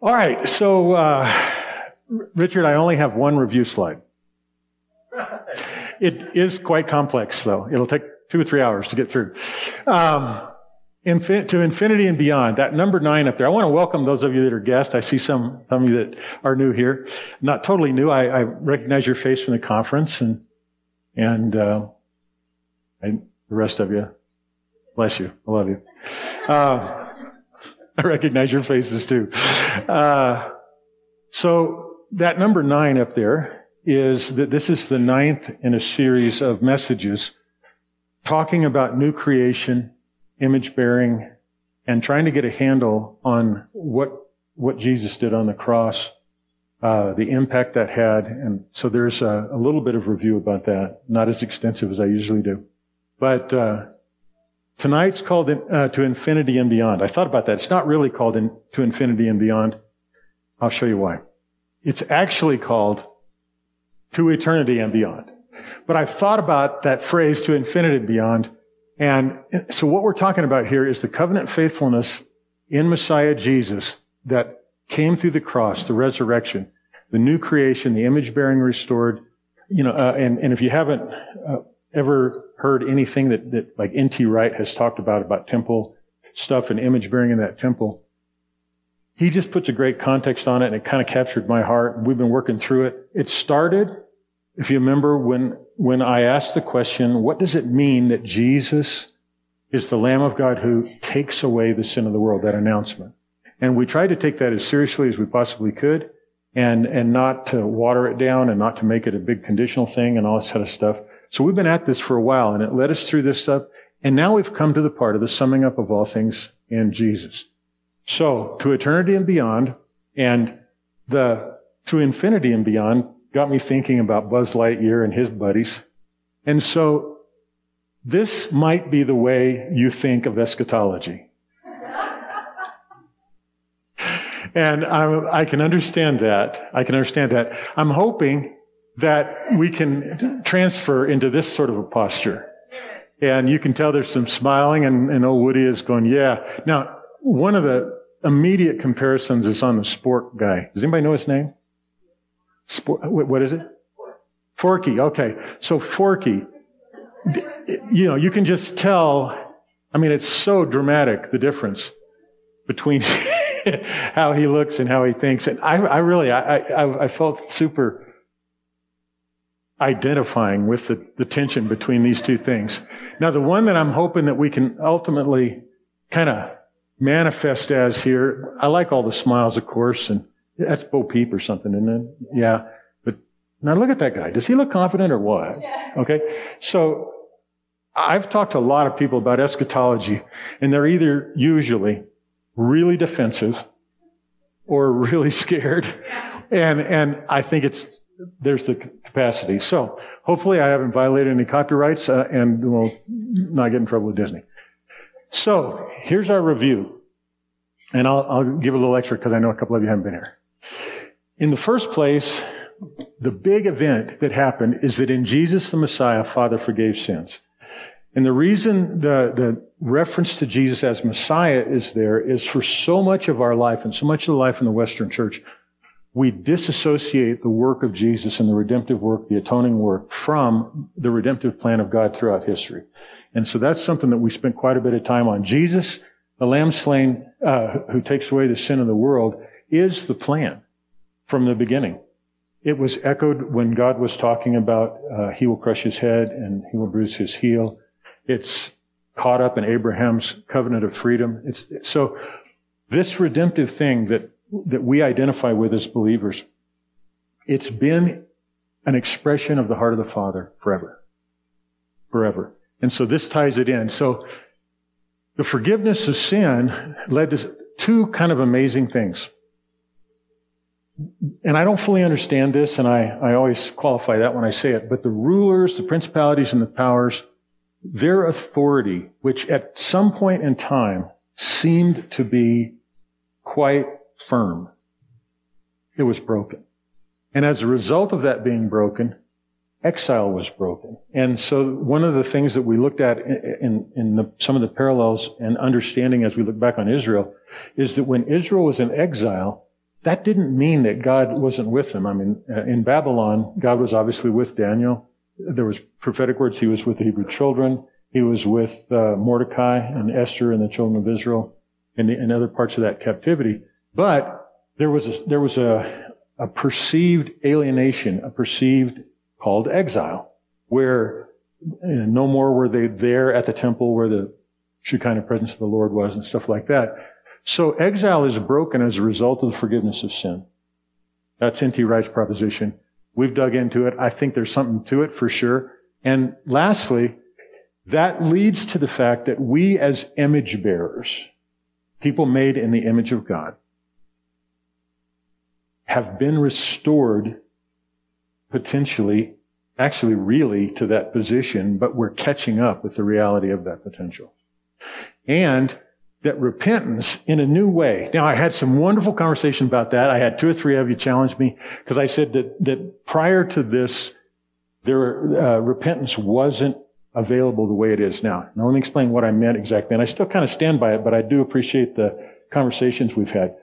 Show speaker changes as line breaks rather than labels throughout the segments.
All right, so uh, Richard, I only have one review slide. It is quite complex, though. It'll take two or three hours to get through. Um, infin- to infinity and beyond, that number nine up there. I want to welcome those of you that are guests. I see some, some of you that are new here. Not totally new. I, I recognize your face from the conference, and and, uh, and the rest of you. Bless you. I love you. Uh, I recognize your faces too. Uh, so that number nine up there is that this is the ninth in a series of messages talking about new creation, image bearing, and trying to get a handle on what what Jesus did on the cross, uh, the impact that had, and so there's a, a, little bit of review about that. Not as extensive as I usually do, but uh, Tonight's called uh, To Infinity and Beyond. I thought about that. It's not really called in, To Infinity and Beyond. I'll show you why. It's actually called To Eternity and Beyond. But I've thought about that phrase, To Infinity and Beyond. And so what we're talking about here is the covenant faithfulness in Messiah Jesus that came through the cross, the resurrection, the new creation, the image bearing restored. You know, uh, and, and if you haven't uh, ever heard anything that, that like N.T. Wright has talked about, about temple stuff and image bearing in that temple. He just puts a great context on it and it kind of captured my heart. We've been working through it. It started, if you remember, when, when I asked the question, what does it mean that Jesus is the Lamb of God who takes away the sin of the world, that announcement. And we tried to take that as seriously as we possibly could and, and not to water it down and not to make it a big conditional thing and all this kind of stuff. So we've been at this for a while and it led us through this stuff. And now we've come to the part of the summing up of all things in Jesus. So to eternity and beyond and the to infinity and beyond got me thinking about Buzz Lightyear and his buddies. And so this might be the way you think of eschatology. and I, I can understand that. I can understand that. I'm hoping that we can transfer into this sort of a posture. And you can tell there's some smiling and, and old Woody is going, yeah. Now, one of the immediate comparisons is on the spork guy. Does anybody know his name? Spork, what is it? Forky. Okay. So Forky, you know, you can just tell, I mean, it's so dramatic, the difference between how he looks and how he thinks. And I, I really, I, I, I felt super identifying with the, the tension between these two things. Now, the one that I'm hoping that we can ultimately kind of manifest as here, I like all the smiles, of course, and that's Bo Peep or something, isn't it? Yeah. But now look at that guy. Does he look confident or what? Yeah. Okay. So I've talked to a lot of people about eschatology, and they're either usually really defensive or really scared. And, and I think it's there's the capacity. So hopefully I haven't violated any copyrights uh, and will not get in trouble with Disney. So here's our review. And I'll, I'll give a little extra because I know a couple of you haven't been here. In the first place, the big event that happened is that in Jesus the Messiah, Father forgave sins. And the reason the, the reference to Jesus as Messiah is there is for so much of our life and so much of the life in the Western church, we disassociate the work of Jesus and the redemptive work, the atoning work, from the redemptive plan of God throughout history. And so that's something that we spent quite a bit of time on. Jesus, the lamb slain, uh, who takes away the sin of the world, is the plan from the beginning. It was echoed when God was talking about uh, he will crush his head and he will bruise his heel. It's caught up in Abraham's covenant of freedom. It's, so this redemptive thing that that we identify with as believers, it's been an expression of the heart of the Father forever. Forever. And so this ties it in. So the forgiveness of sin led to two kind of amazing things. And I don't fully understand this, and I, I always qualify that when I say it, but the rulers, the principalities, and the powers, their authority, which at some point in time seemed to be quite firm. It was broken. And as a result of that being broken, exile was broken. And so one of the things that we looked at in, in the, some of the parallels and understanding as we look back on Israel is that when Israel was in exile, that didn't mean that God wasn't with them. I mean, uh, in Babylon, God was obviously with Daniel. There was prophetic words. He was with the Hebrew children. He was with uh, Mordecai and Esther and the children of Israel and, in other parts of that captivity. But there was a, there was a, a perceived alienation, a perceived called exile, where eh, no more were they there at the temple where the Shekinah presence of the Lord was and stuff like that. So exile is broken as a result of the forgiveness of sin. That's N.T. Wright's proposition. We've dug into it. I think there's something to it for sure. And lastly, that leads to the fact that we as image bearers, people made in the image of God, have been restored potentially, actually really to that position, but we're catching up with the reality of that potential. And that repentance in a new way. Now, I had some wonderful conversation about that. I had two or three of you challenge me because I said that, that prior to this, there, uh, repentance wasn't available the way it is now. Now, let me explain what I meant exactly. And I still kind of stand by it, but I do appreciate the conversations we've had.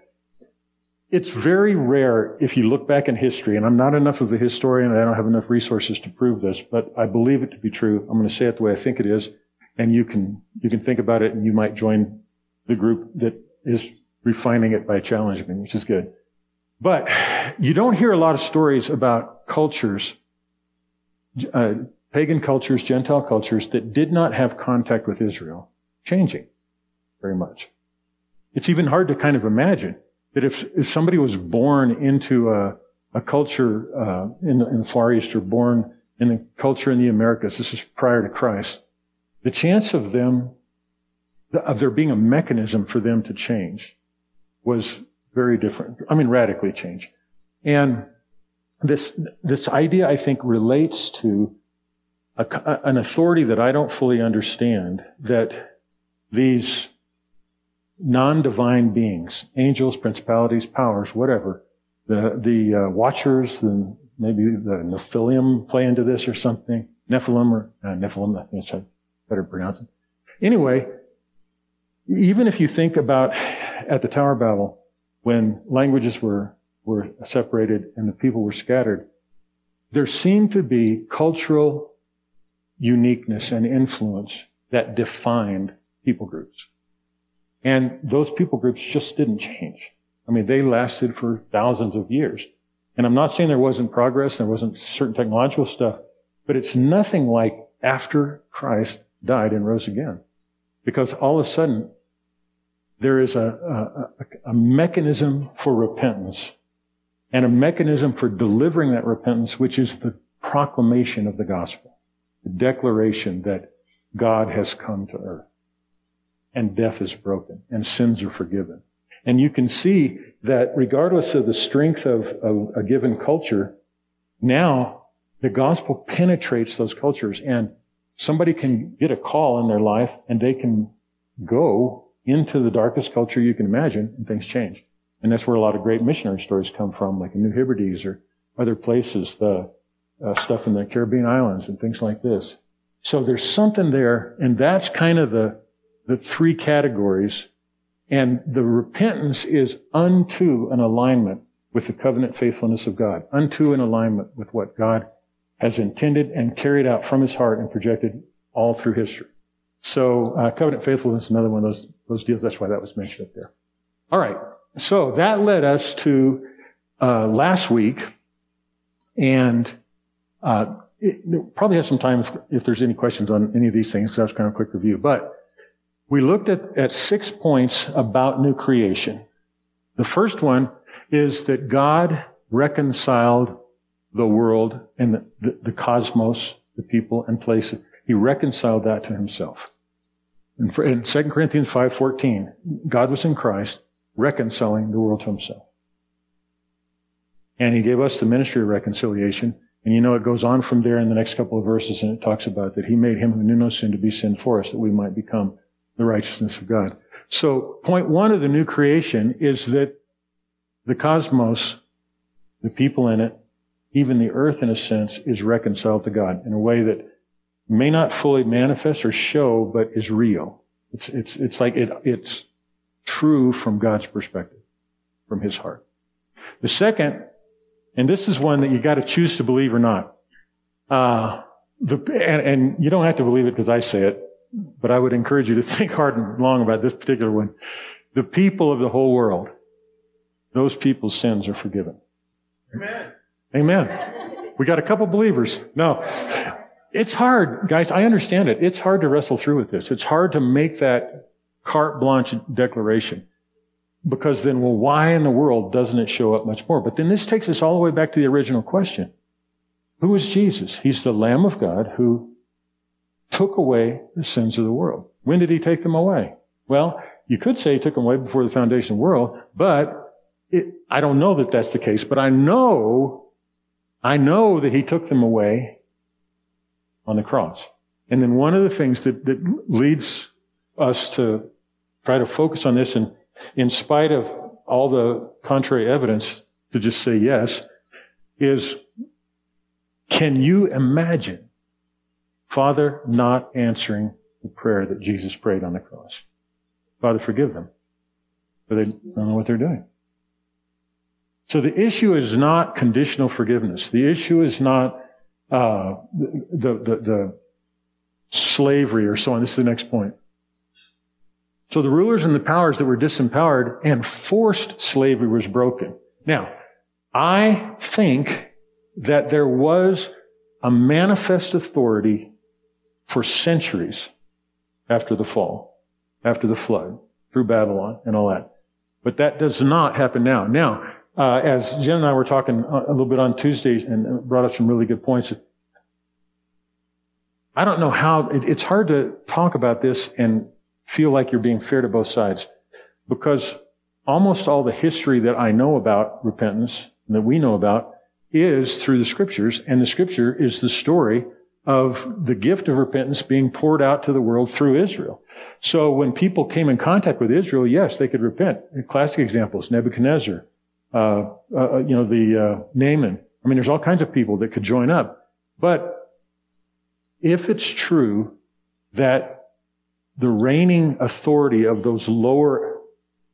It's very rare if you look back in history, and I'm not enough of a historian and I don't have enough resources to prove this, but I believe it to be true. I'm going to say it the way I think it is, and you can, you can think about it and you might join the group that is refining it by challenging me, which is good. But you don't hear a lot of stories about cultures, uh, pagan cultures, Gentile cultures that did not have contact with Israel changing very much. It's even hard to kind of imagine that if, if somebody was born into a, a culture uh, in, in the Far East or born in a culture in the Americas, this is prior to Christ, the chance of them of there being a mechanism for them to change was very different. I mean, radically change. And this, this idea, I think, relates to a, an authority that I don't fully understand that these non-divine beings, angels, principalities, powers, whatever, the, the uh, watchers, and maybe the Nephilim play into this or something. Nephilim or uh, Nephilim, I think it's better pronounce it. Anyway, even if you think about at the Tower of Babel, when languages were, were separated and the people were scattered, there seemed to be cultural uniqueness and influence that defined people groups. And those people groups just didn't change. I mean, they lasted for thousands of years. And I'm not saying there wasn't progress, there wasn't certain technological stuff, but it's nothing like after Christ died and rose again. Because all of a sudden, there is a, a, a, mechanism for repentance and a mechanism for delivering that repentance, which is the proclamation of the gospel, the declaration that God has come to earth and death is broken and sins are forgiven. And you can see that regardless of the strength of, of a given culture, now the gospel penetrates those cultures and somebody can get a call in their life and they can go into the darkest culture you can imagine, and things change. And that's where a lot of great missionary stories come from, like in New Hebrides or other places, the uh, stuff in the Caribbean islands and things like this. So there's something there, and that's kind of the, the three categories. And the repentance is unto an alignment with the covenant faithfulness of God, unto an alignment with what God has intended and carried out from his heart and projected all through history. So uh, covenant faithfulness is another one of those, those deals. That's why that was mentioned up there. All right. So that led us to uh, last week, and uh, it, probably have some time if, if, there's any questions on any of these things, because that was kind of a quick review. But we looked at, at six points about new creation. The first one is that God reconciled the world and the, the, the cosmos, the people and places. He reconciled that to himself. In 2 Corinthians 5.14, God was in Christ reconciling the world to himself. And he gave us the ministry of reconciliation. And you know, it goes on from there in the next couple of verses and it talks about that he made him who knew no sin to be sin for us that we might become the righteousness of God. So point one of the new creation is that the cosmos, the people in it, even the earth in a sense, is reconciled to God in a way that may not fully manifest or show, but is real. It's, it's, it's like it, it's true from God's perspective, from His heart. The second, and this is one that you got to choose to believe or not. Uh, the, and, and you don't have to believe it because I say it, but I would encourage you to think hard and long about this particular one. The people of the whole world, those people's sins are forgiven. Amen. Amen. We got a couple believers. No. It's hard, guys. I understand it. It's hard to wrestle through with this. It's hard to make that carte blanche declaration. Because then, well, why in the world doesn't it show up much more? But then this takes us all the way back to the original question. Who is Jesus? He's the Lamb of God who took away the sins of the world. When did he take them away? Well, you could say he took them away before the foundation of the world, but it, I don't know that that's the case, but I know, I know that he took them away on the cross. And then one of the things that, that leads us to try to focus on this and in spite of all the contrary evidence to just say yes, is can you imagine Father not answering the prayer that Jesus prayed on the cross? Father, forgive them, for they don't know what they're doing. So the issue is not conditional forgiveness. The issue is not uh, the, the, the slavery or so on. This is the next point. So the rulers and the powers that were disempowered and forced slavery was broken. Now, I think that there was a manifest authority for centuries after the fall, after the flood, through Babylon and all that. But that does not happen now. Now, uh, as Jen and I were talking a little bit on Tuesdays and brought up some really good points. I don't know how, it, it's hard to talk about this and feel like you're being fair to both sides because almost all the history that I know about repentance that we know about is through the scriptures and the scripture is the story of the gift of repentance being poured out to the world through Israel. So when people came in contact with Israel, yes, they could repent. Classic examples, Nebuchadnezzar, uh, uh, uh, you know, the uh, Naaman. I mean, there's all kinds of people that could join up. But if it's true that the reigning authority of those lower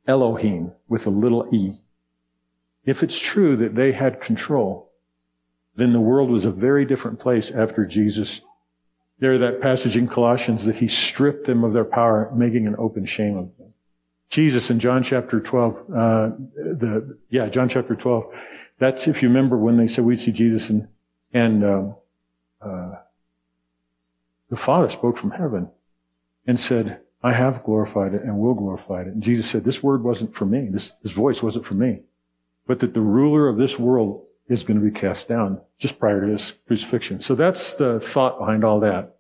Elohim with a little e, if it's true that they had control, then the world was a very different place after Jesus. There, that passage in Colossians that he stripped them of their power, making an open shame of them. Jesus in John chapter 12, uh, the, yeah, John chapter 12. That's, if you remember when they said we'd see Jesus and, and, um, uh, the Father spoke from heaven and said, I have glorified it and will glorify it. And Jesus said, this word wasn't for me. This, this voice wasn't for me. But that the ruler of this world is going to be cast down just prior to his crucifixion. So that's the thought behind all that.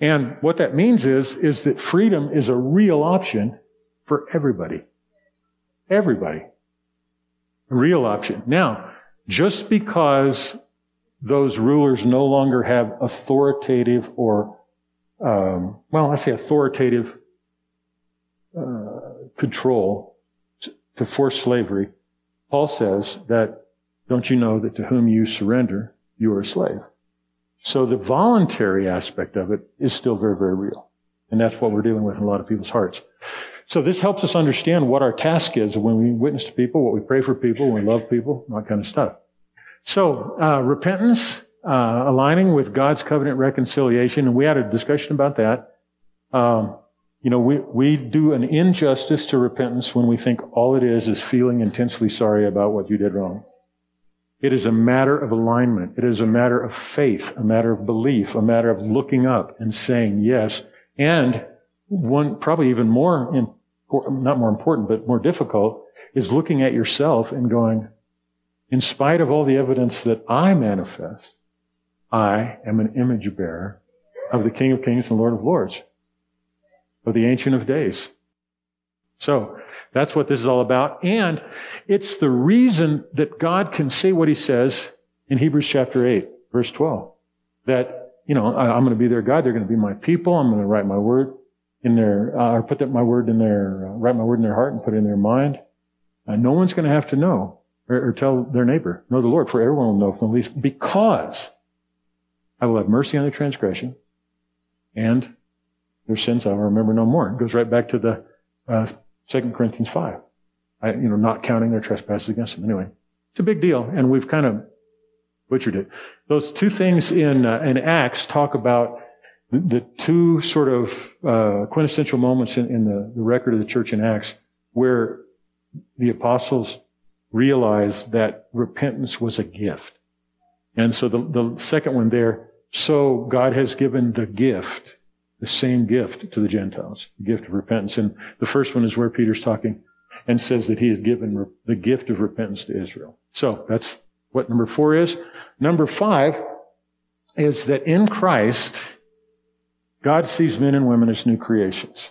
And what that means is, is that freedom is a real option for everybody. Everybody. A real option. Now, just because those rulers no longer have authoritative or um, well, I say authoritative uh, control to force slavery, Paul says that, don't you know that to whom you surrender, you are a slave? So the voluntary aspect of it is still very, very real. And that's what we're dealing with in a lot of people's hearts. So this helps us understand what our task is when we witness to people, what we pray for people, when we love people, that kind of stuff. So, uh, repentance uh, aligning with God's covenant reconciliation, and we had a discussion about that. Um, you know, we, we do an injustice to repentance when we think all it is is feeling intensely sorry about what you did wrong. It is a matter of alignment. It is a matter of faith, a matter of belief, a matter of looking up and saying yes. And one, probably even more, not more important, but more difficult, is looking at yourself and going, in spite of all the evidence that I manifest, I am an image bearer of the King of Kings and Lord of Lords, of the Ancient of Days. So that's what this is all about. And it's the reason that God can say what he says in Hebrews chapter 8, verse 12. That, you know, I, am going to be their God. They're going to be my people. I'm going to write my word in their, uh, or put that, my word in their, uh, write my word in their heart and put it in their mind. Uh, no one's going to have to know or, or, tell their neighbor, know the Lord, for everyone will know from the least, because I will have mercy on their transgression, and their sins I will remember no more. It goes right back to the uh, 2 Corinthians 5. I, you know, not counting their trespasses against them. Anyway, It's a big deal, and we've kind of butchered it. Those two things in, uh, in Acts talk about the, two sort of uh, quintessential moments in, in the, the record of the church in Acts where the apostles realized that repentance was a gift. And so the, the second one there, so God has given the gift, the same gift to the Gentiles, the gift of repentance. And the first one is where Peter's talking and says that he has given the gift of repentance to Israel. So that's what number four is. Number five is that in Christ, God sees men and women as new creations.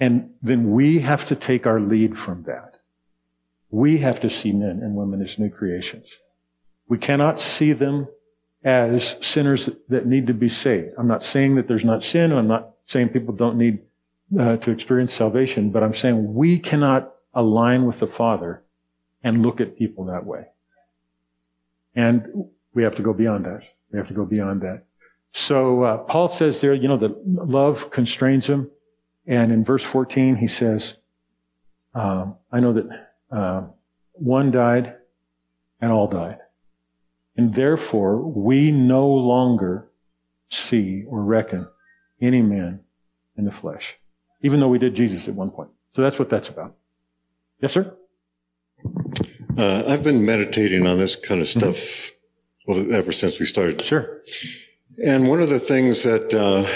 And then we have to take our lead from that. We have to see men and women as new creations. We cannot see them as sinners that need to be saved. I'm not saying that there's not sin. I'm not saying people don't need uh, to experience salvation, but I'm saying we cannot align with the Father and look at people that way. And we have to go beyond that. We have to go beyond that. So uh, Paul says there, you know, that love constrains him. And in verse 14, he says, um, I know that uh, one died and all died. And therefore, we no longer see or reckon any man in the flesh, even though we did Jesus at one point. So that's what that's about. Yes, sir?
Uh, I've been meditating on this kind of mm-hmm. stuff mm-hmm. well, ever since we started.
Sure.
And one of the things that uh,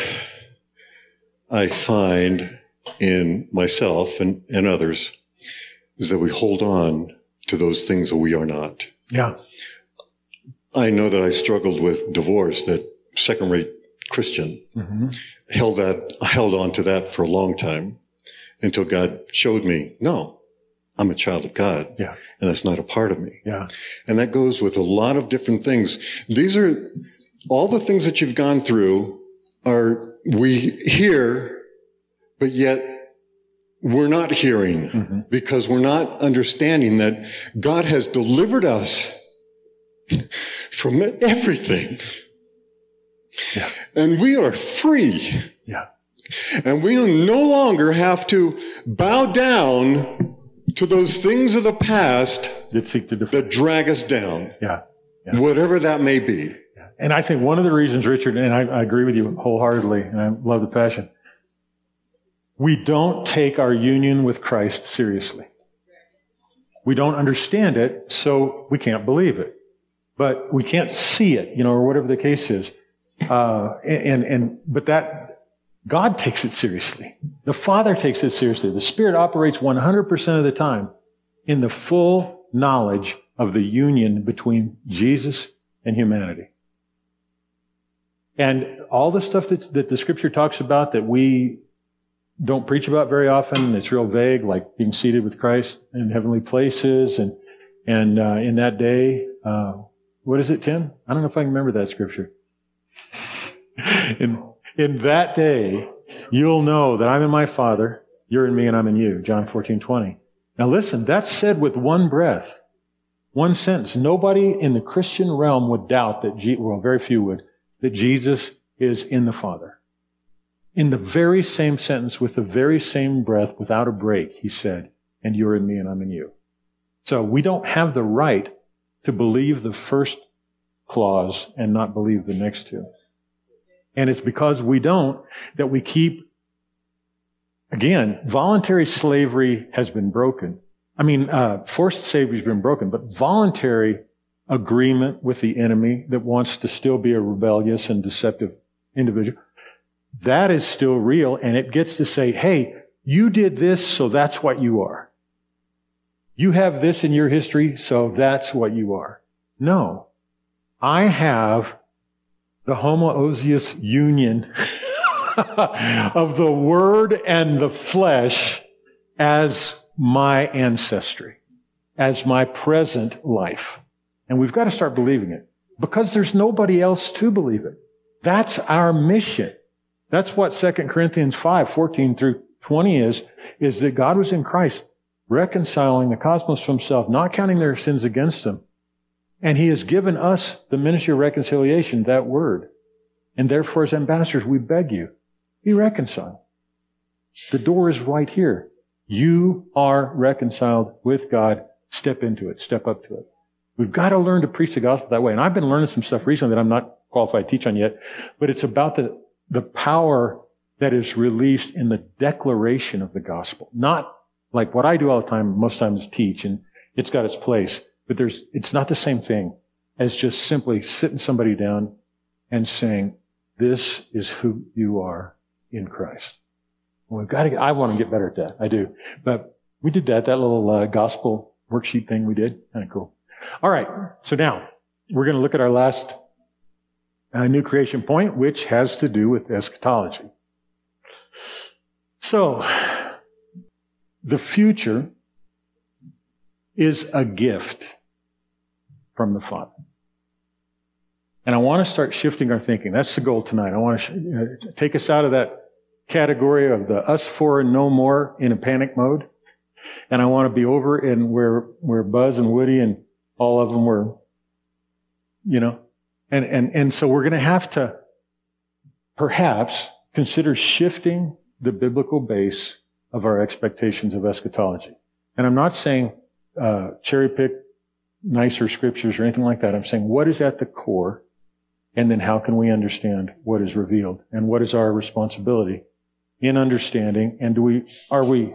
I find in myself and, and others is that we hold on to those things that we are not.
Yeah.
I know that I struggled with divorce, that second rate Christian, mm-hmm. held that, held on to that for a long time until God showed me, no, I'm a child of God.
Yeah.
And that's not a part of me.
Yeah.
And that goes with a lot of different things. These are all the things that you've gone through are we hear, but yet we're not hearing mm-hmm. because we're not understanding that God has delivered us from everything.
Yeah.
And we are free.
Yeah.
And we no longer have to bow down to those things of the past
that seek to
that drag us down.
Yeah. yeah.
Whatever that may be.
Yeah. And I think one of the reasons, Richard, and I, I agree with you wholeheartedly, and I love the passion, we don't take our union with Christ seriously. We don't understand it, so we can't believe it but we can't see it, you know, or whatever the case is. Uh, and, and, but that, God takes it seriously. The Father takes it seriously. The Spirit operates 100% of the time in the full knowledge of the union between Jesus and humanity. And all the stuff that, that the scripture talks about that we don't preach about very often, it's real vague, like being seated with Christ in heavenly places and, and, uh, in that day, uh, what is it, Tim? I don't know if I can remember that scripture. in, in that day, you'll know that I'm in my Father, you're in me, and I'm in you. John 14, 20. Now listen, that's said with one breath, one sentence. Nobody in the Christian realm would doubt that, Je- well, very few would, that Jesus is in the Father. In the very same sentence, with the very same breath, without a break, he said, and you're in me and I'm in you. So we don't have the right to believe the first clause and not believe the next two. And it's because we don't that we keep, again, voluntary slavery has been broken. I mean, uh, forced slavery has been broken, but voluntary agreement with the enemy that wants to still be a rebellious and deceptive individual, that is still real. And it gets to say, hey, you did this, so that's what you are. You have this in your history, so that's what you are. No. I have the homoousios union of the word and the flesh as my ancestry, as my present life. And we've got to start believing it because there's nobody else to believe it. That's our mission. That's what 2 Corinthians 5, 14 through 20 is, is that God was in Christ reconciling the cosmos to himself, not counting their sins against them. And he has given us the ministry of reconciliation, that word. And therefore, as ambassadors, we beg you, be reconciled. The door is right here. You are reconciled with God step into it, step up to it. We've got to learn to preach the gospel that way. And I've been learning some stuff recently that I'm not qualified to teach on yet, but it's about the, the power that is released in the declaration of the gospel. Not like what I do all the time, most times teach, and it's got its place. But there's, it's not the same thing as just simply sitting somebody down and saying, this is who you are in Christ. we've got to get, I want to get better at that. I do. But we did that, that little uh, gospel worksheet thing we did. Kind of cool. All right. So now we're going to look at our last uh, new creation point, which has to do with eschatology. So the future is a gift from the Father. And I want to start shifting our thinking. That's the goal tonight. I want to sh- uh, take us out of that category of the us for and no more in a panic mode. And I want to be over in where, where Buzz and Woody and all of them were, you know, and, and, and so we're going to have to perhaps consider shifting the biblical base of our expectations of eschatology. And I'm not saying uh, cherry pick nicer scriptures or anything like that. I'm saying what is at the core, and then how can we understand what is revealed, and what is our responsibility in understanding, and do we are we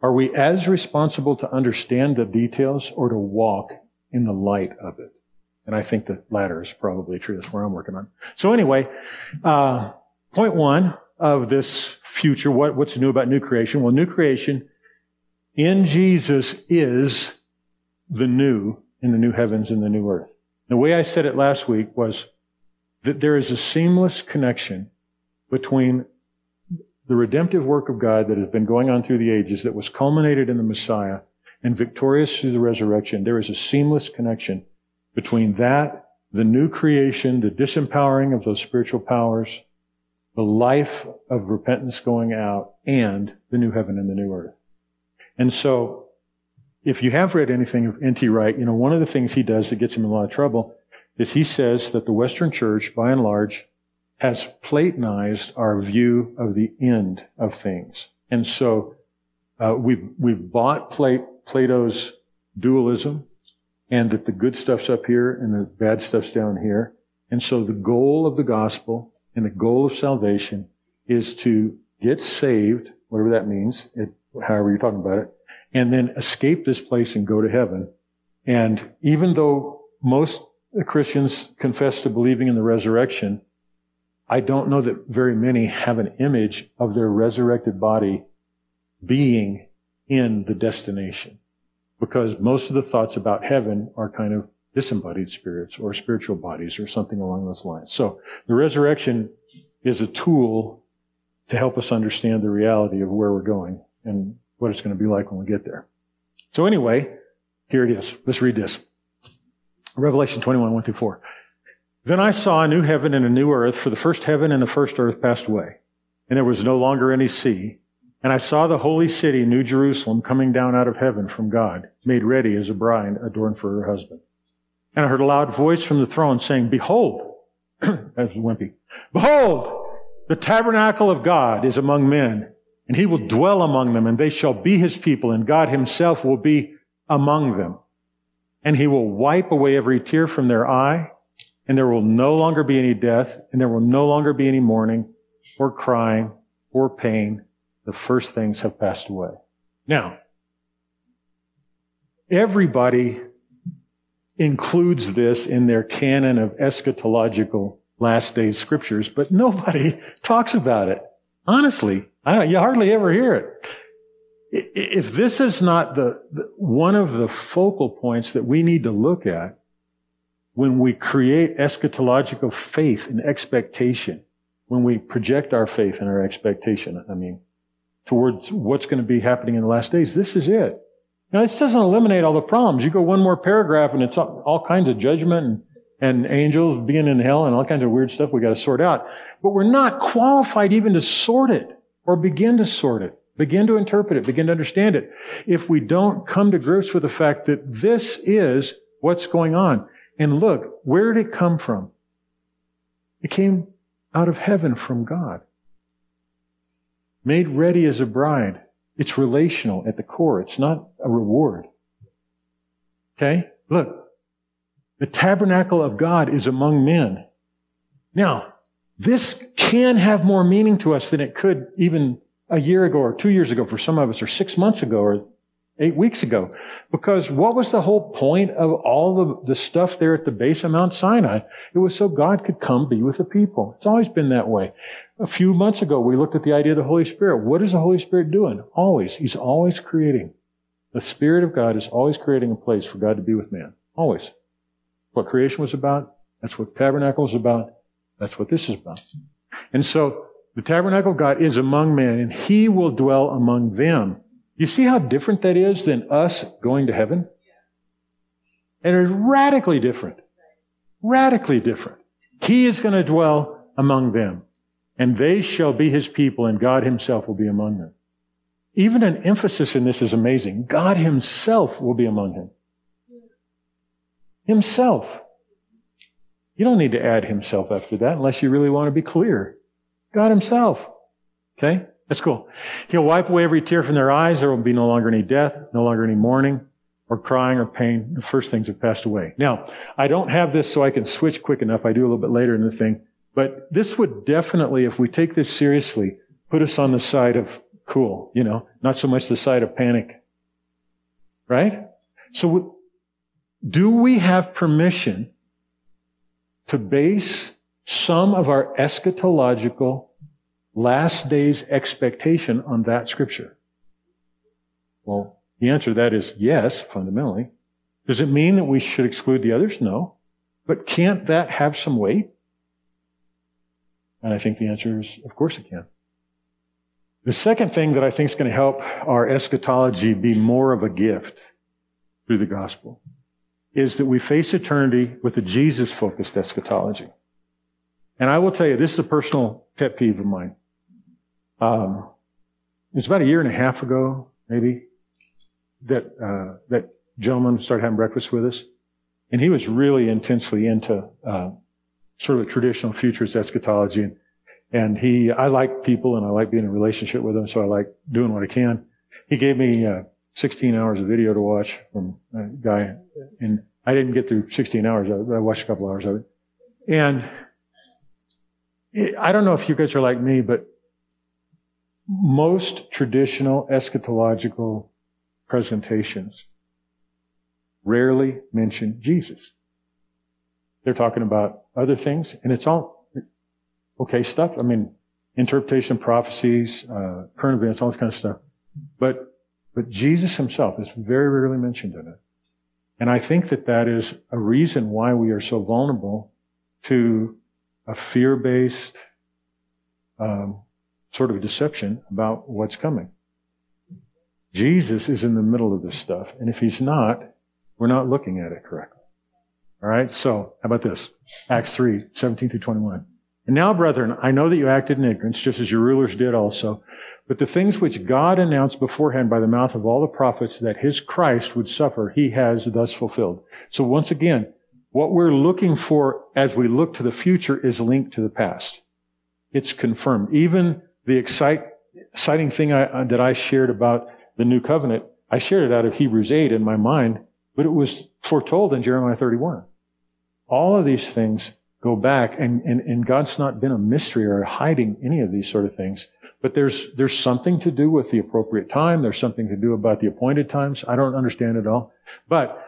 are we as responsible to understand the details or to walk in the light of it? And I think the latter is probably true. That's where I'm working on. So anyway, uh, point one of this future, what, what's new about new creation? Well, new creation in Jesus is the new in the new heavens and the new earth. The way I said it last week was that there is a seamless connection between the redemptive work of God that has been going on through the ages that was culminated in the Messiah and victorious through the resurrection. There is a seamless connection between that, the new creation, the disempowering of those spiritual powers, the life of repentance going out, and the new heaven and the new earth. And so, if you have read anything of N.T. Wright, you know, one of the things he does that gets him in a lot of trouble is he says that the Western church, by and large, has Platonized our view of the end of things. And so, uh, we've, we've bought Plato's dualism and that the good stuff's up here and the bad stuff's down here. And so the goal of the gospel and the goal of salvation is to get saved, whatever that means, it, however you're talking about it, and then escape this place and go to heaven. And even though most Christians confess to believing in the resurrection, I don't know that very many have an image of their resurrected body being in the destination because most of the thoughts about heaven are kind of disembodied spirits or spiritual bodies or something along those lines. So the resurrection is a tool to help us understand the reality of where we're going and what it's going to be like when we get there. So anyway, here it is. Let's read this. Revelation 21, 1 through 4. Then I saw a new heaven and a new earth, for the first heaven and the first earth passed away, and there was no longer any sea. And I saw the holy city, New Jerusalem, coming down out of heaven from God, made ready as a bride adorned for her husband. And I heard a loud voice from the throne saying, Behold, that's wimpy, behold, the tabernacle of God is among men, and he will dwell among them, and they shall be his people, and God himself will be among them. And he will wipe away every tear from their eye, and there will no longer be any death, and there will no longer be any mourning, or crying, or pain the first things have passed away. Now, everybody includes this in their canon of eschatological last days scriptures, but nobody talks about it. Honestly, I don't. you hardly ever hear it. If this is not the, the, one of the focal points that we need to look at when we create eschatological faith and expectation, when we project our faith and our expectation, I mean, towards what's going to be happening in the last days. This is it. Now, this doesn't eliminate all the problems. You go one more paragraph and it's all, kinds of judgment and, and angels being in hell and all kinds of weird stuff we got to sort out. But we're not qualified even to sort it or begin to sort it, begin to interpret it, begin to understand it if we don't come to grips with the fact that this is what's going on. And look, where did it come from? It came out of heaven from God made ready as a bride. It's relational at the core. It's not a reward. Okay? Look. The tabernacle of God is among men. Now, this can have more meaning to us than it could even a year ago or two years ago for some of us or six months ago or eight weeks ago. Because what was the whole point of all the, the stuff there at the base of Mount Sinai? It was so God could come be with the people. It's always been that way. A few months ago, we looked at the idea of the Holy Spirit. What is the Holy Spirit doing? Always. He's always creating. The Spirit of God is always creating a place for God to be with man. Always. What creation was about. That's what tabernacle was about. That's what this is about. And so, the tabernacle God is among men, and He will dwell among them. You see how different that is than us going to heaven? And it is radically different. Radically different. He is going to dwell among them, and they shall be his people, and God himself will be among them. Even an emphasis in this is amazing. God himself will be among him. Himself. You don't need to add himself after that unless you really want to be clear. God himself. Okay? That's cool. He'll wipe away every tear from their eyes. There will be no longer any death, no longer any mourning or crying or pain. The first things have passed away. Now, I don't have this so I can switch quick enough. I do a little bit later in the thing. But this would definitely, if we take this seriously, put us on the side of cool, you know, not so much the side of panic. Right? So do we have permission to base some of our eschatological last days expectation on that scripture? Well, the answer to that is yes, fundamentally. Does it mean that we should exclude the others? No. But can't that have some weight? And I think the answer is, of course it can. The second thing that I think is going to help our eschatology be more of a gift through the gospel is that we face eternity with a Jesus focused eschatology. And I will tell you, this is a personal pet peeve of mine. Um, it was about a year and a half ago, maybe, that uh, that gentleman started having breakfast with us, and he was really intensely into uh, sort of traditional futurist eschatology. And, and he, I like people, and I like being in a relationship with them, so I like doing what I can. He gave me uh, 16 hours of video to watch from a guy, and I didn't get through 16 hours. I watched a couple hours of it, and it, I don't know if you guys are like me, but most traditional eschatological presentations rarely mention Jesus. They're talking about other things, and it's all okay stuff. I mean, interpretation of prophecies, uh, current events, all this kind of stuff. But, but Jesus himself is very rarely mentioned in it. And I think that that is a reason why we are so vulnerable to a fear-based, um, sort of deception about what's coming. Jesus is in the middle of this stuff, and if he's not, we're not looking at it correctly. All right, so how about this? Acts 3, 17 through 21. And now, brethren, I know that you acted in ignorance, just as your rulers did also. But the things which God announced beforehand by the mouth of all the prophets that his Christ would suffer, he has thus fulfilled. So once again, what we're looking for as we look to the future is linked to the past. It's confirmed. Even the excite, exciting thing I, uh, that I shared about the new covenant, I shared it out of Hebrews 8 in my mind, but it was foretold in Jeremiah 31. All of these things go back, and, and, and God's not been a mystery or hiding any of these sort of things. But there's, there's something to do with the appropriate time. There's something to do about the appointed times. I don't understand it all. But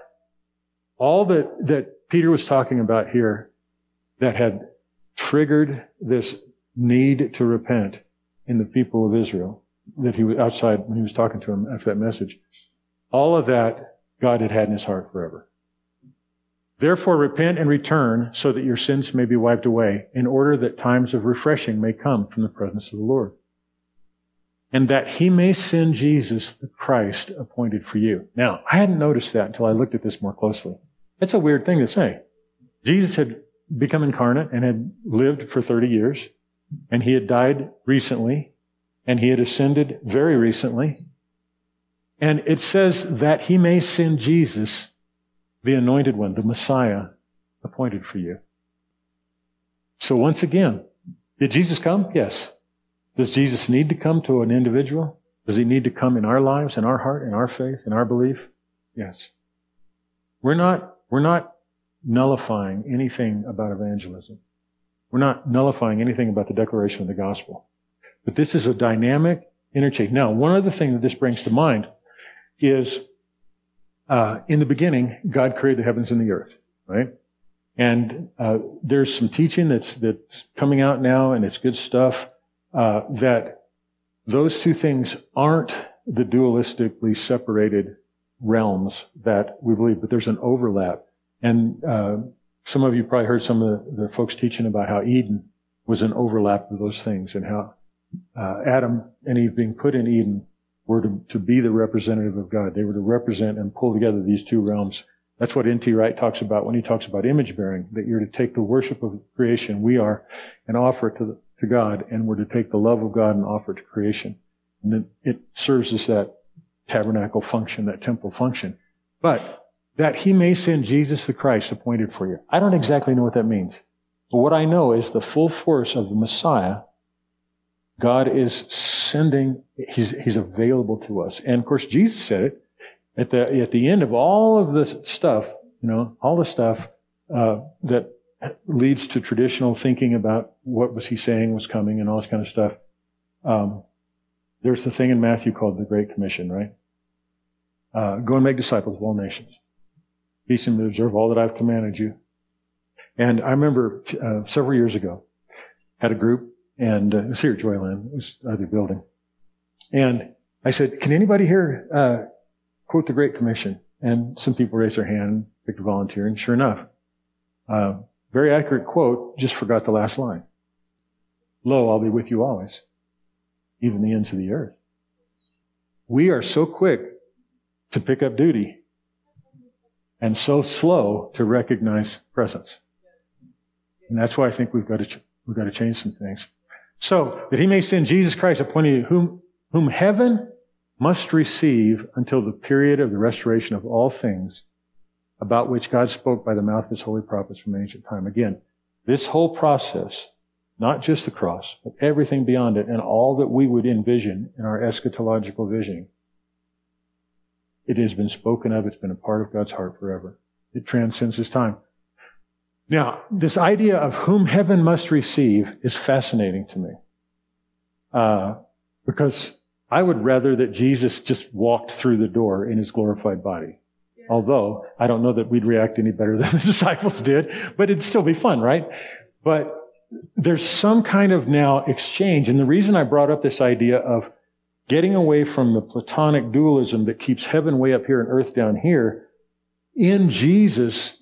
all that, that Peter was talking about here that had triggered this need to repent in the people of Israel that he was outside when he was talking to him after that message. All of that God had had in his heart forever. Therefore repent and return so that your sins may be wiped away in order that times of refreshing may come from the presence of the Lord. And that he may send Jesus, the Christ, appointed for you. Now, I hadn't noticed that until I looked at this more closely. That's a weird thing to say. Jesus had become incarnate and had lived for 30 years. And he had died recently, and he had ascended very recently. And it says that he may send Jesus, the anointed one, the Messiah, appointed for you. So once again, did Jesus come? Yes. Does Jesus need to come to an individual? Does he need to come in our lives, in our heart, in our faith, in our belief? Yes. We're not, we're not nullifying anything about evangelism. We're not nullifying anything about the declaration of the gospel. But this is a dynamic interchange. Now, one other thing that this brings to mind is uh, in the beginning, God created the heavens and the earth, right? And uh, there's some teaching that's that's coming out now, and it's good stuff. Uh, that those two things aren't the dualistically separated realms that we believe, but there's an overlap. And uh, some of you probably heard some of the, the, folks teaching about how Eden was an overlap of those things, and how uh, Adam and Eve being put in Eden were to, to be the representative of God. They were to represent and pull together these two realms. That's what N.T. Wright talks about when he talks about image bearing, that you're to take the worship of creation, we are, and offer it to, to God, and we're to take the love of God and offer it to creation. And then it serves as that tabernacle function, that temple function. But that he may send Jesus the Christ appointed for you. I don't exactly know what that means. But what I know is the full force of the Messiah, God is sending, he's, he's available to us. And of course, Jesus said it at the, at the end of all of this stuff, you know, all the stuff, uh, that leads to traditional thinking about what was he saying was coming and all this kind of stuff. Um, there's the thing in Matthew called the Great Commission, right? Uh, go and make disciples of all nations. Them to observe all that I've commanded you. And I remember uh, several years ago, had a group, and uh, it was here at Joyland. It was other building. And I said, can anybody here uh, quote the Great Commission? And some people raised their hand, picked a volunteer, and sure enough, uh, very accurate quote, just forgot the last line. Lo, I'll be with you always, even the ends of the earth. We are so quick to pick up duty and so slow to recognize presence. And that's why I think we've got to, ch- we've got to change some things. So that he may send Jesus Christ appointed whom, whom heaven must receive until the period of the restoration of all things about which God spoke by the mouth of his holy prophets from ancient time. Again, this whole process, not just the cross, but everything beyond it and all that we would envision in our eschatological vision it has been spoken of. It's been a part of God's heart forever. It transcends his time. Now, this idea of whom heaven must receive is fascinating to me. Uh, because I would rather that Jesus just walked through the door in his glorified body. Yeah. Although I don't know that we'd react any better than the disciples did, but it'd still be fun, right? But there's some kind of now exchange. And the reason I brought up this idea of getting away from the Platonic dualism that keeps heaven way up here and earth down here, in Jesus,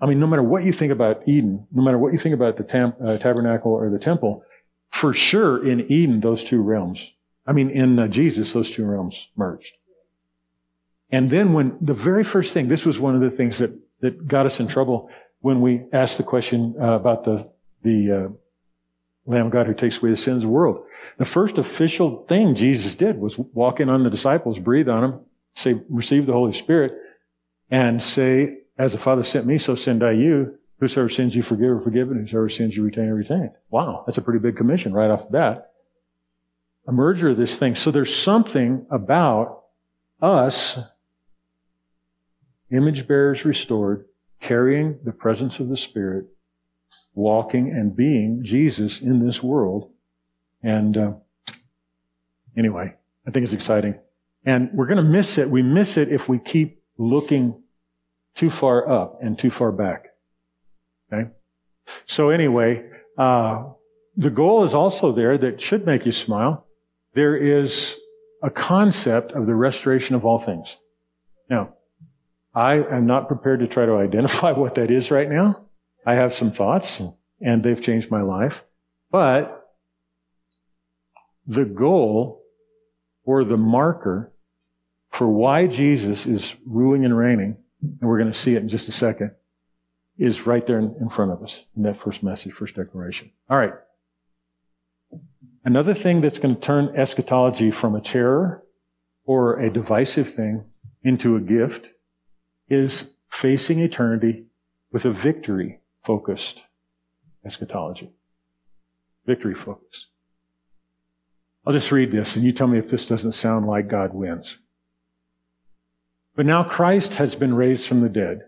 I mean, no matter what you think about Eden, no matter what you think about the tam- uh, tabernacle or the temple, for sure in Eden, those two realms, I mean, in uh, Jesus, those two realms merged. And then when the very first thing, this was one of the things that, that got us in trouble when we asked the question uh, about the, the uh, Lamb of God who takes away the sins of the world. The first official thing Jesus did was walk in on the disciples, breathe on them, say, receive the Holy Spirit, and say, as the Father sent me, so send I you. Whosoever sins you forgive or forgiven, whosoever sins you retain or retain. Wow, that's a pretty big commission right off the bat. A merger of this thing. So there's something about us, image bearers restored, carrying the presence of the Spirit, walking and being Jesus in this world and uh, anyway, I think it's exciting. And we're going to miss it. We miss it if we keep looking too far up and too far back. Okay? So anyway, uh, the goal is also there that should make you smile. There is a concept of the restoration of all things. Now, I am not prepared to try to identify what that is right now. I have some thoughts and they've changed my life. But the goal or the marker for why Jesus is ruling and reigning, and we're going to see it in just a second, is right there in, front of us in that first message, first declaration. All right. Another thing that's going to turn eschatology from a terror or a divisive thing into a gift is facing eternity with a victory focused eschatology. Victory focused. I'll just read this and you tell me if this doesn't sound like God wins. But now Christ has been raised from the dead,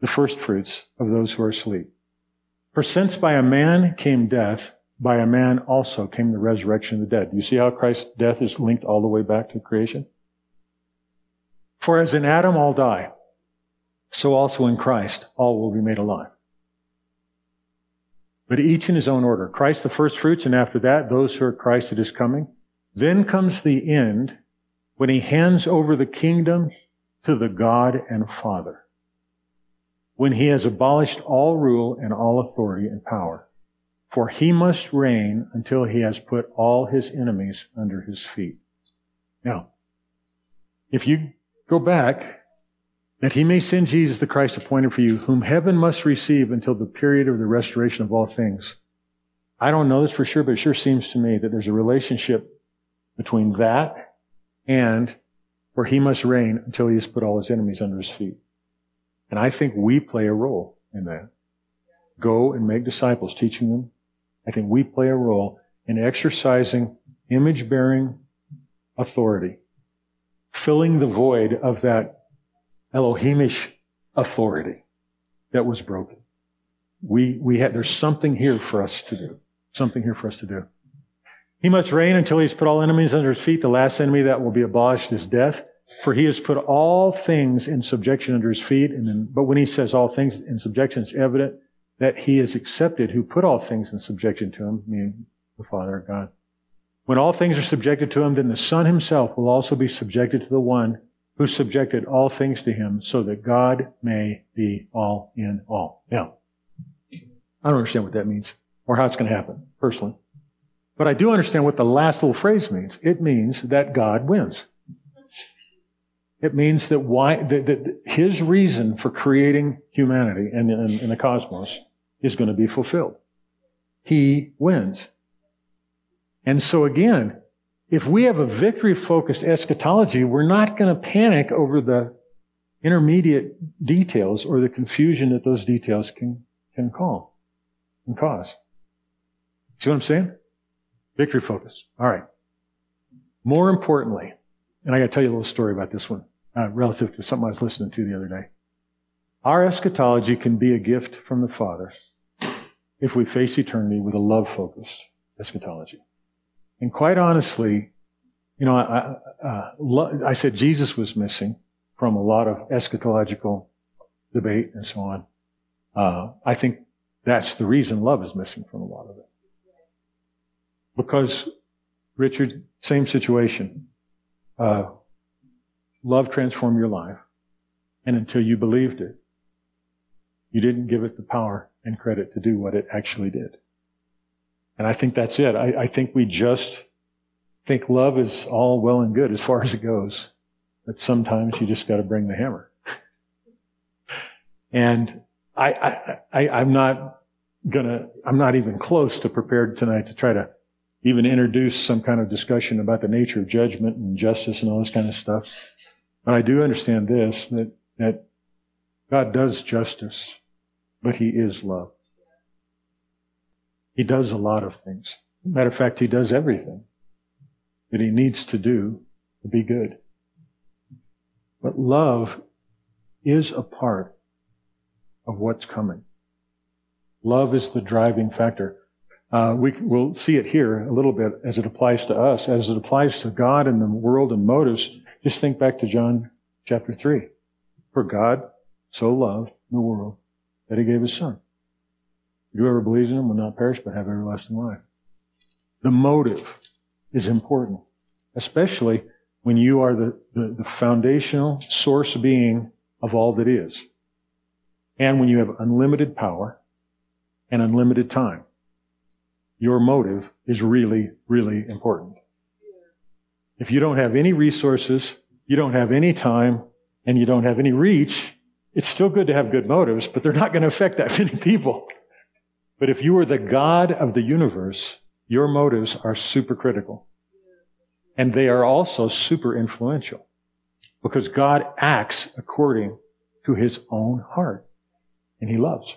the first fruits of those who are asleep. For since by a man came death, by a man also came the resurrection of the dead. You see how Christ's death is linked all the way back to creation? For as in Adam all die, so also in Christ all will be made alive. But each in his own order. Christ the first fruits, and after that, those who are Christ at his coming. Then comes the end when he hands over the kingdom to the God and Father. When he has abolished all rule and all authority and power. For he must reign until he has put all his enemies under his feet. Now, if you go back, that he may send Jesus the Christ appointed for you, whom heaven must receive until the period of the restoration of all things. I don't know this for sure, but it sure seems to me that there's a relationship between that and where he must reign until he has put all his enemies under his feet. And I think we play a role in that. Go and make disciples, teaching them I think we play a role in exercising image bearing authority, filling the void of that Elohimish authority that was broken. We, we had, there's something here for us to do. Something here for us to do. He must reign until he's put all enemies under his feet. The last enemy that will be abolished is death. For he has put all things in subjection under his feet. And then, but when he says all things in subjection, it's evident that he is accepted who put all things in subjection to him, meaning the Father God. When all things are subjected to him, then the Son himself will also be subjected to the one who subjected all things to him so that God may be all in all. Now, I don't understand what that means or how it's going to happen personally. But I do understand what the last little phrase means. It means that God wins. It means that why that, that his reason for creating humanity and, and, and the cosmos is going to be fulfilled. He wins. And so again, if we have a victory focused eschatology, we're not going to panic over the intermediate details or the confusion that those details can, can call and cause. See what I'm saying? Victory focus. All right. More importantly, and I got to tell you a little story about this one, uh, relative to something I was listening to the other day. Our eschatology can be a gift from the Father if we face eternity with a love focused eschatology. And quite honestly, you know, I, uh, I said Jesus was missing from a lot of eschatological debate and so on. Uh, I think that's the reason love is missing from a lot of it. Because, Richard, same situation. Uh, love transformed your life. And until you believed it, you didn't give it the power and credit to do what it actually did. And I think that's it. I, I think we just think love is all well and good as far as it goes. But sometimes you just got to bring the hammer. and I, I, I, I'm not gonna, I'm not even close to prepared tonight to try to even introduce some kind of discussion about the nature of judgment and justice and all this kind of stuff. But I do understand this, that, that God does justice, but He is love. He does a lot of things. Matter of fact, He does everything that He needs to do to be good. But love is a part of what's coming. Love is the driving factor. Uh, we will see it here a little bit as it applies to us, as it applies to God and the world and motives. Just think back to John chapter 3. For God so loved the world that he gave his son. Whoever believes in him will not perish but have everlasting life. The motive is important, especially when you are the, the, the foundational source being of all that is. And when you have unlimited power and unlimited time. Your motive is really, really important. If you don't have any resources, you don't have any time, and you don't have any reach, it's still good to have good motives, but they're not going to affect that many people. But if you are the God of the universe, your motives are super critical. And they are also super influential because God acts according to his own heart and he loves.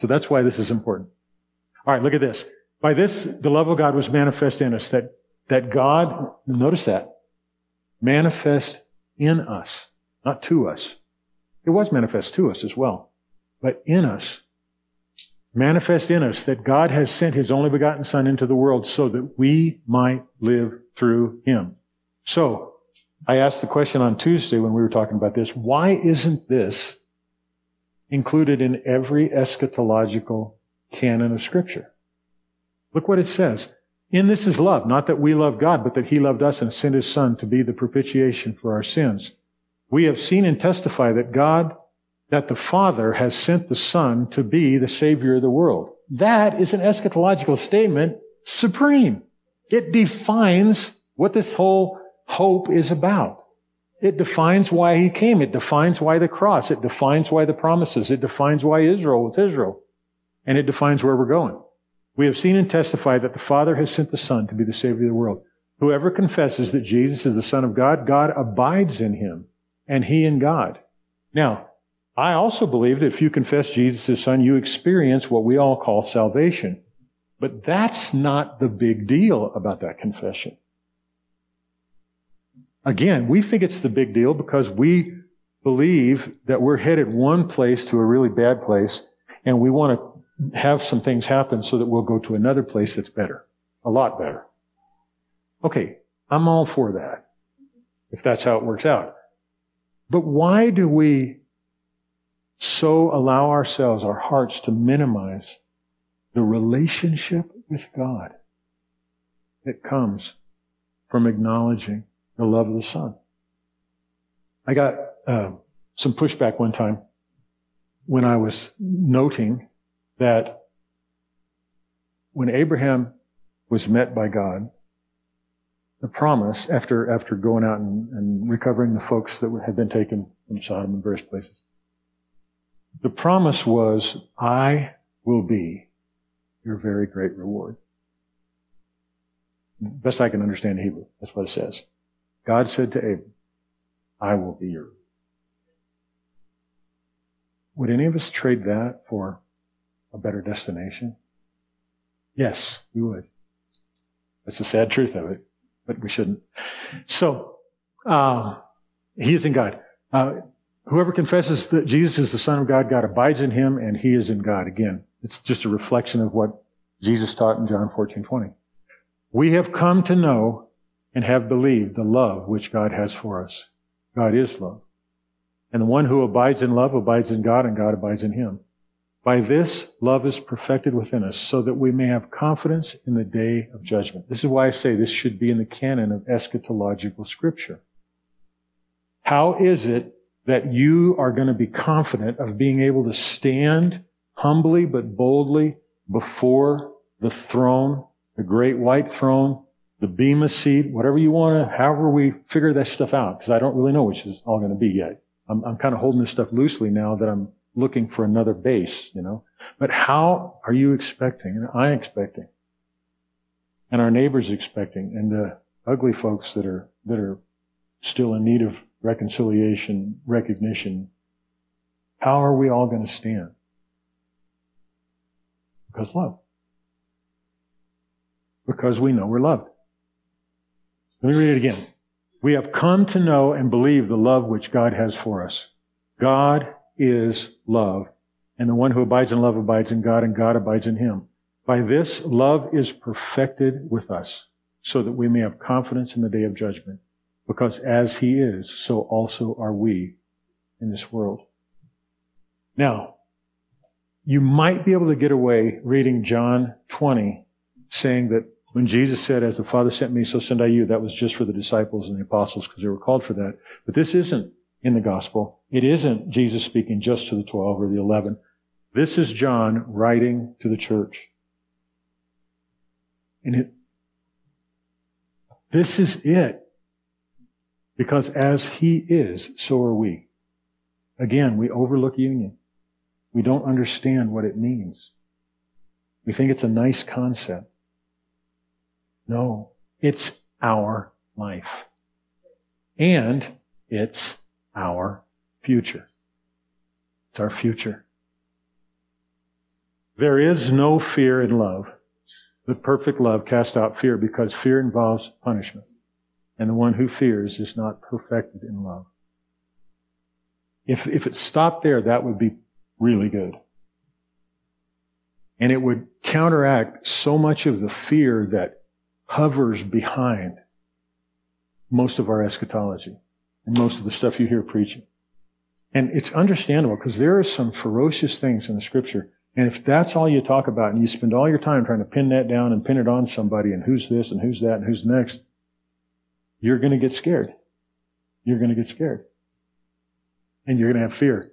So that's why this is important. All right, look at this. By this, the love of God was manifest in us that, that God, notice that, manifest in us, not to us. It was manifest to us as well. but in us. Manifest in us that God has sent his only begotten Son into the world so that we might live through him. So, I asked the question on Tuesday when we were talking about this, why isn't this included in every eschatological canon of Scripture? Look what it says. In this is love, not that we love God, but that He loved us and sent His Son to be the propitiation for our sins. We have seen and testify that God, that the Father has sent the Son to be the Savior of the world. That is an eschatological statement supreme. It defines what this whole hope is about. It defines why he came. It defines why the cross. It defines why the promises. It defines why Israel was Israel. And it defines where we're going. We have seen and testified that the Father has sent the Son to be the Savior of the world. Whoever confesses that Jesus is the Son of God, God abides in him, and he in God. Now, I also believe that if you confess Jesus as Son, you experience what we all call salvation. But that's not the big deal about that confession. Again, we think it's the big deal because we believe that we're headed one place to a really bad place, and we want to have some things happen so that we'll go to another place that's better, a lot better. Okay, I'm all for that, if that's how it works out. But why do we so allow ourselves, our hearts, to minimize the relationship with God that comes from acknowledging the love of the Son. I got uh, some pushback one time when I was noting that when Abraham was met by God, the promise after after going out and, and recovering the folks that had been taken from Sodom and various places, the promise was, "I will be your very great reward." Best I can understand Hebrew, that's what it says. God said to Abram, I will be your. Would any of us trade that for a better destination? Yes, we would. That's the sad truth of it, but we shouldn't. So, uh, He is in God. Uh, whoever confesses that Jesus is the Son of God, God abides in him and he is in God. Again, it's just a reflection of what Jesus taught in John 14, 20. We have come to know and have believed the love which God has for us. God is love. And the one who abides in love abides in God and God abides in him. By this, love is perfected within us so that we may have confidence in the day of judgment. This is why I say this should be in the canon of eschatological scripture. How is it that you are going to be confident of being able to stand humbly but boldly before the throne, the great white throne the Bema seat, whatever you want to, however we figure that stuff out, because I don't really know which is all going to be yet. I'm, I'm kind of holding this stuff loosely now that I'm looking for another base, you know. But how are you expecting? And I'm expecting. And our neighbors expecting. And the ugly folks that are, that are still in need of reconciliation, recognition. How are we all going to stand? Because love. Because we know we're loved. Let me read it again. We have come to know and believe the love which God has for us. God is love, and the one who abides in love abides in God, and God abides in him. By this, love is perfected with us, so that we may have confidence in the day of judgment. Because as he is, so also are we in this world. Now, you might be able to get away reading John 20, saying that when Jesus said, As the Father sent me, so send I you, that was just for the disciples and the apostles because they were called for that. But this isn't in the gospel. It isn't Jesus speaking just to the 12 or the 11. This is John writing to the church. And it, this is it. Because as he is, so are we. Again, we overlook union. We don't understand what it means. We think it's a nice concept. No, it's our life. And it's our future. It's our future. There is no fear in love, but perfect love casts out fear because fear involves punishment. And the one who fears is not perfected in love. If, if it stopped there, that would be really good. And it would counteract so much of the fear that hovers behind most of our eschatology and most of the stuff you hear preaching. And it's understandable because there are some ferocious things in the scripture. And if that's all you talk about and you spend all your time trying to pin that down and pin it on somebody and who's this and who's that and who's next, you're going to get scared. You're going to get scared. And you're going to have fear.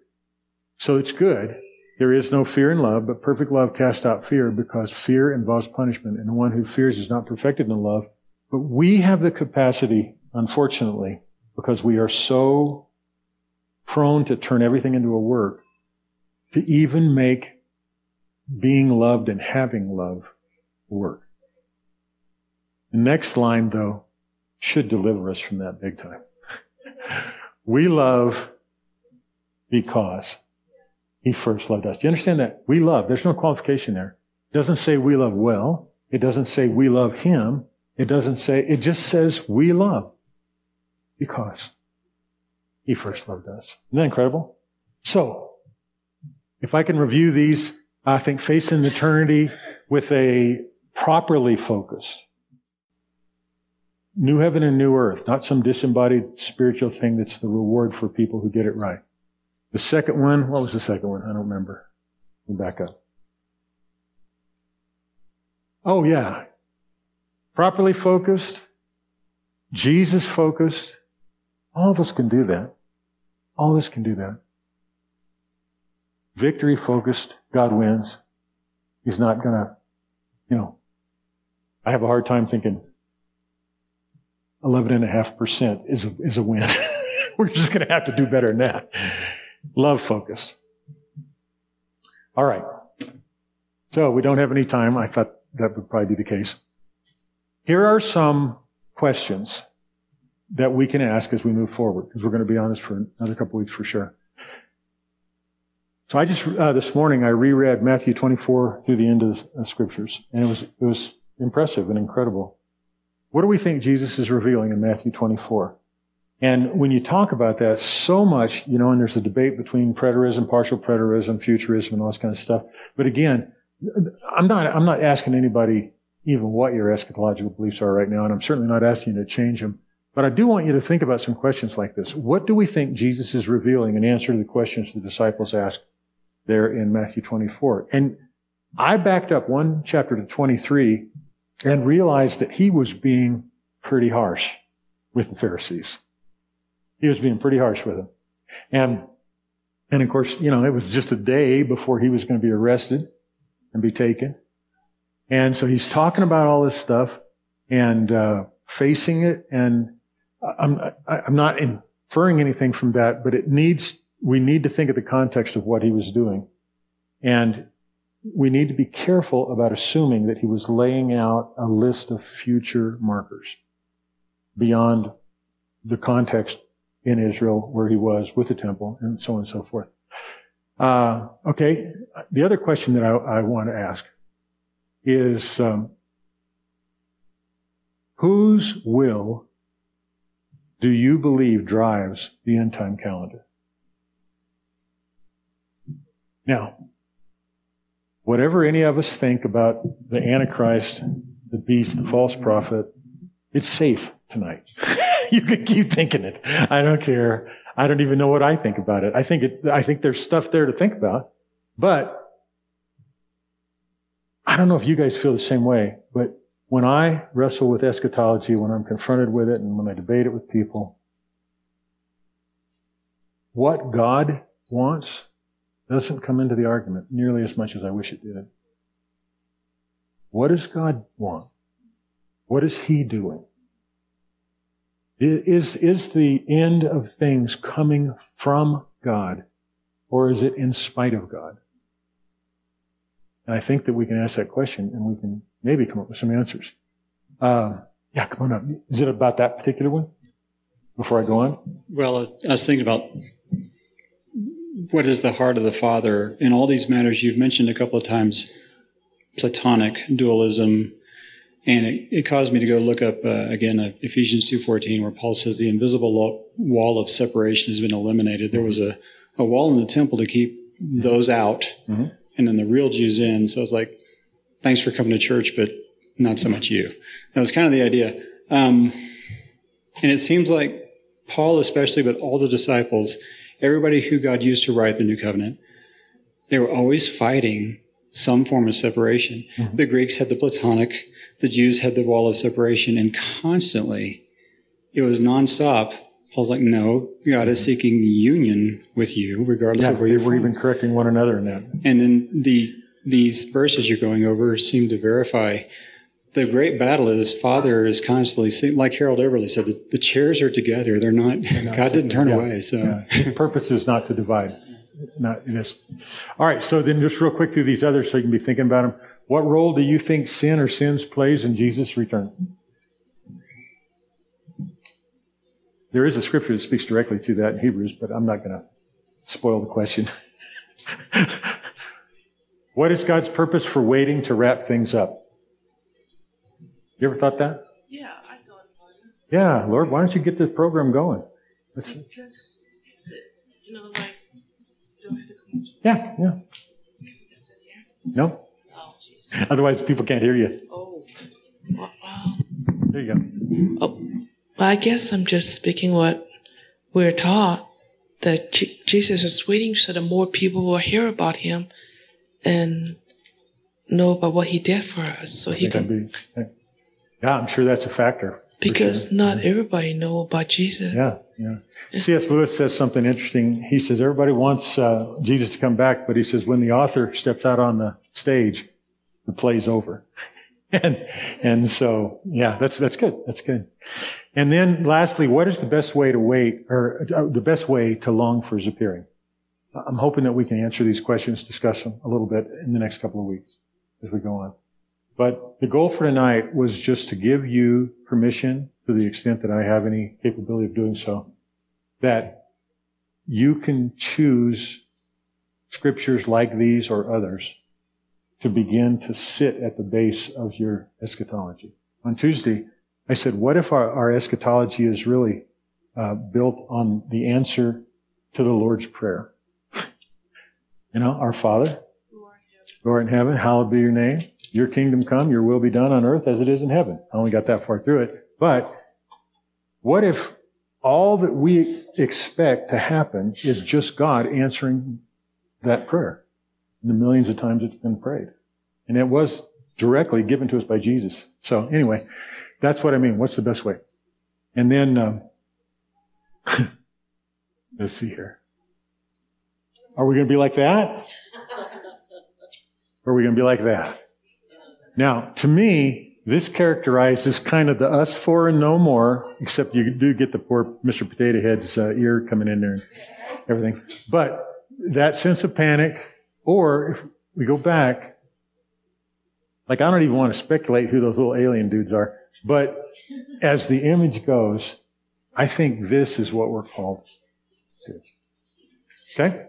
So it's good. There is no fear in love, but perfect love casts out fear because fear involves punishment. And the one who fears is not perfected in love. But we have the capacity, unfortunately, because we are so prone to turn everything into a work, to even make being loved and having love work. The next line, though, should deliver us from that big time. we love because he first loved us. Do you understand that? We love. There's no qualification there. It doesn't say we love well. It doesn't say we love him. It doesn't say, it just says we love because he first loved us. Isn't that incredible? So, if I can review these, I think facing eternity with a properly focused new heaven and new earth, not some disembodied spiritual thing that's the reward for people who get it right. The second one, what was the second one? I don't remember. We'll back up. Oh yeah. Properly focused, Jesus focused. All of us can do that. All of us can do that. Victory focused, God wins. He's not gonna, you know, I have a hard time thinking 11.5% is a, is a win. We're just gonna have to do better than that. Love focused. All right. So we don't have any time. I thought that would probably be the case. Here are some questions that we can ask as we move forward, because we're going to be on this for another couple weeks for sure. So I just uh, this morning I reread Matthew 24 through the end of the scriptures, and it was it was impressive and incredible. What do we think Jesus is revealing in Matthew 24? And when you talk about that so much, you know, and there's a debate between preterism, partial preterism, futurism, and all this kind of stuff. But again, I'm not, I'm not asking anybody even what your eschatological beliefs are right now, and I'm certainly not asking you to change them. But I do want you to think about some questions like this. What do we think Jesus is revealing in answer to the questions the disciples asked there in Matthew 24? And I backed up one chapter to 23 and realized that he was being pretty harsh with the Pharisees. He was being pretty harsh with them. And, and of course, you know, it was just a day before he was going to be arrested and be taken. And so he's talking about all this stuff and, uh, facing it. And I'm, I'm not inferring anything from that, but it needs, we need to think of the context of what he was doing. And we need to be careful about assuming that he was laying out a list of future markers beyond the context in Israel where he was with the temple and so on and so forth. Uh, okay, the other question that I, I want to ask is um, whose will do you believe drives the end time calendar? Now, whatever any of us think about the Antichrist, the beast, the false prophet, it's safe tonight. you can keep thinking it. I don't care. I don't even know what I think about it. I think it, I think there's stuff there to think about, but I don't know if you guys feel the same way, but when I wrestle with eschatology, when I'm confronted with it and when I debate it with people, what God wants doesn't come into the argument nearly as much as I wish it did. What does God want? What is He doing? Is, is the end of things coming from God or is it in spite of God? And I think that we can ask that question and we can maybe come up with some answers. Uh, yeah, come on up. Is it about that particular one before I go on?
Well, I was thinking about what is the heart of the Father in all these matters. You've mentioned a couple of times Platonic dualism, and it, it, caused me to go look up uh, again uh, Ephesians 2:14 where Paul says the invisible wall of separation has been eliminated. There was a, a wall in the temple to keep those out,
Mhm.
and then the real Jews in. So it's like, thanks for coming to church, but not so much you. That was kind of the idea. Um, and it seems like Paul, especially, but all the disciples, everybody who God used to write the new covenant, they were always fighting some form of separation.
Mhm.
The Greeks had the Platonic, the Jews had the wall of separation, and constantly it was nonstop. Paul's like, no, God is seeking union with you, regardless
Yeah,
of where
they
you're
were
from.
even correcting one another in that.
And then the these verses you're going over seem to verify the great battle is Father is constantly see- like Harold Everly said, the, the chairs are together. They're not.
not
God didn't turn
Yeah,
away. So
Yeah. His purpose is not to divide. Not this. All right. So then, just real quick through these others, so you can be thinking about them. What role do you think sin or sins plays in Jesus' return? There is a scripture that speaks directly to that in Hebrews, but I'm not going to spoil the question. what is God's purpose for waiting to wrap things up? You ever thought that?
Yeah, I thought about it.
Yeah, Lord, why don't you get this program going? Let's,
Because, you know, like, do I have to come to
yeah, yeah. No?
Oh, jeez.
Otherwise, people can't hear you.
Oh, wow.
There you go.
Oh, well, I guess I'm just speaking what we're taught that J- Jesus is waiting so that more people will hear about him and know about what he did for us. So he can,
be- yeah, I'm sure that's a factor.
because
sure.
not everybody know about Jesus.
Yeah, yeah. C.S. Lewis says something interesting. He says everybody wants uh, Jesus to come back, but he says when the author steps out on the stage, the play's over. and and so yeah, that's that's good. That's good. And then lastly, what is the best way to wait, or uh, the best way to long for his appearing? I'm hoping that we can answer these questions, discuss them a little bit in the next couple of weeks as we go on. But the goal for tonight was just to give you permission, to the extent that I have any capability of doing so, that you can choose scriptures like these or others to begin to sit at the base of your eschatology. On Tuesday, I said, what if our, our eschatology is really uh, built on the answer to the Lord's Prayer? you know, our Father, art in heaven, hallowed be your name. Your kingdom come, your will be done on earth as it is in heaven. I only got that far through it. But what if all that we expect to happen is just God answering that prayer? The millions of times it's been prayed. And it was directly given to us by Jesus. So anyway, that's what I mean. What's the best way? And then, um, let's see here. Are we going to be like that? Or are we going to be like that? Now, to me, this characterizes kind of the us four and no more, except you do get the poor Mr. Potato Head's uh, ear coming in there and everything. But that sense of panic, or if we go back, like I don't even want to speculate who those little alien dudes are, but as the image goes, I think this is what we're called to. Okay?